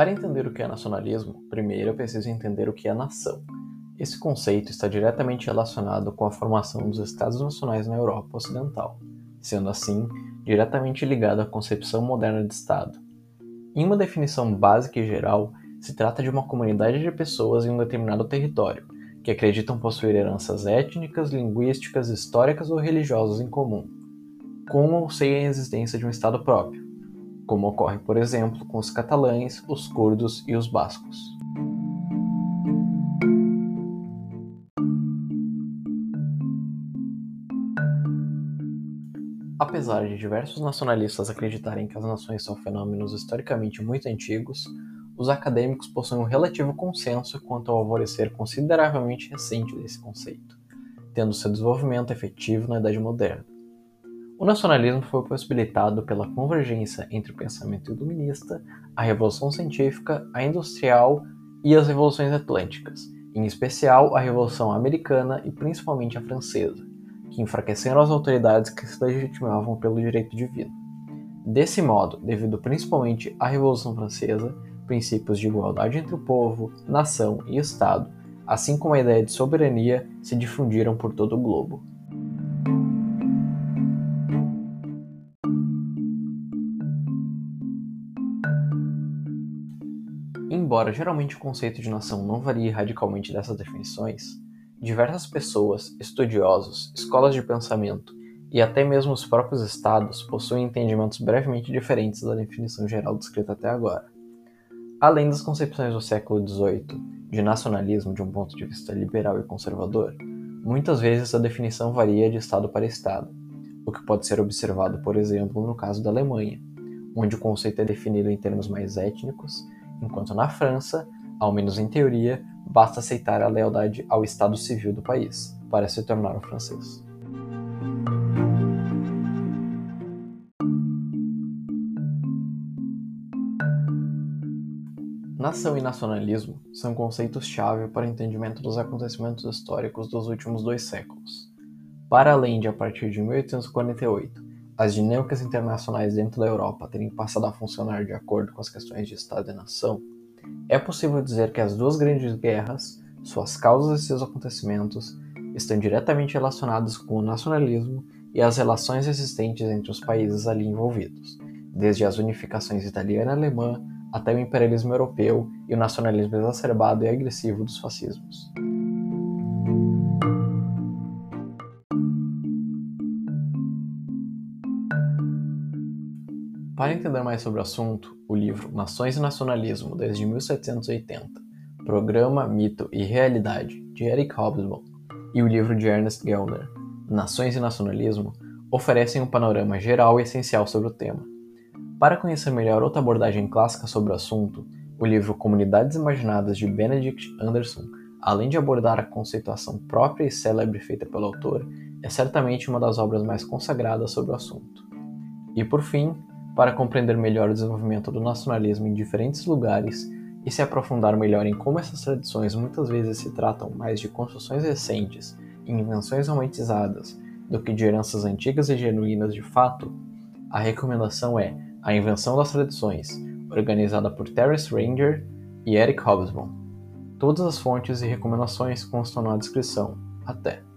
Para entender o que é nacionalismo, primeiro é preciso entender o que é nação. Esse conceito está diretamente relacionado com a formação dos Estados nacionais na Europa Ocidental, sendo assim diretamente ligado à concepção moderna de Estado. Em uma definição básica e geral, se trata de uma comunidade de pessoas em um determinado território, que acreditam possuir heranças étnicas, linguísticas, históricas ou religiosas em comum, com ou sem a existência de um Estado próprio, como ocorre, por exemplo, com os catalães, os curdos e os bascos. Apesar de diversos nacionalistas acreditarem que as nações são fenômenos historicamente muito antigos, os acadêmicos possuem um relativo consenso quanto ao alvorecer consideravelmente recente desse conceito, tendo seu desenvolvimento efetivo na Idade Moderna. O nacionalismo foi possibilitado pela convergência entre o pensamento iluminista, a Revolução Científica, a Industrial e as revoluções atlânticas, em especial a Revolução Americana e principalmente a Francesa, que enfraqueceram as autoridades que se legitimavam pelo direito divino. Desse modo, devido principalmente à Revolução Francesa, princípios de igualdade entre o povo, nação e Estado, assim como a ideia de soberania, se difundiram por todo o globo. Embora geralmente o conceito de nação não varie radicalmente dessas definições, diversas pessoas, estudiosos, escolas de pensamento e até mesmo os próprios estados possuem entendimentos brevemente diferentes da definição geral descrita até agora. Além das concepções do século XVIII de nacionalismo de um ponto de vista liberal e conservador, muitas vezes a definição varia de estado para estado, o que pode ser observado, por exemplo, no caso da Alemanha, onde o conceito é definido em termos mais étnicos, enquanto na França, ao menos em teoria, basta aceitar a lealdade ao estado civil do país para se tornar um francês. Nação e nacionalismo são conceitos-chave para o entendimento dos acontecimentos históricos dos últimos dois séculos. Para além de, a partir de 1848, as dinâmicas internacionais dentro da Europa terem passado a funcionar de acordo com as questões de Estado e nação, é possível dizer que as duas grandes guerras, suas causas e seus acontecimentos, estão diretamente relacionados com o nacionalismo e as relações existentes entre os países ali envolvidos, desde as unificações italiana e alemã até o imperialismo europeu e o nacionalismo exacerbado e agressivo dos fascismos. Para entender mais sobre o assunto, o livro Nações e Nacionalismo desde 1780, Programa, Mito e Realidade, de Eric Hobsbawm, e o livro de Ernest Gellner, Nações e Nacionalismo, oferecem um panorama geral e essencial sobre o tema. Para conhecer melhor outra abordagem clássica sobre o assunto, o livro Comunidades Imaginadas de Benedict Anderson, além de abordar a conceituação própria e célebre feita pelo autor, é certamente uma das obras mais consagradas sobre o assunto. E por fim, para compreender melhor o desenvolvimento do nacionalismo em diferentes lugares e se aprofundar melhor em como essas tradições muitas vezes se tratam mais de construções recentes e invenções romantizadas do que de heranças antigas e genuínas de fato, a recomendação é a Invenção das Tradições, organizada por Terence Ranger e Eric Hobsbawm. Todas as fontes e recomendações constam na descrição. Até!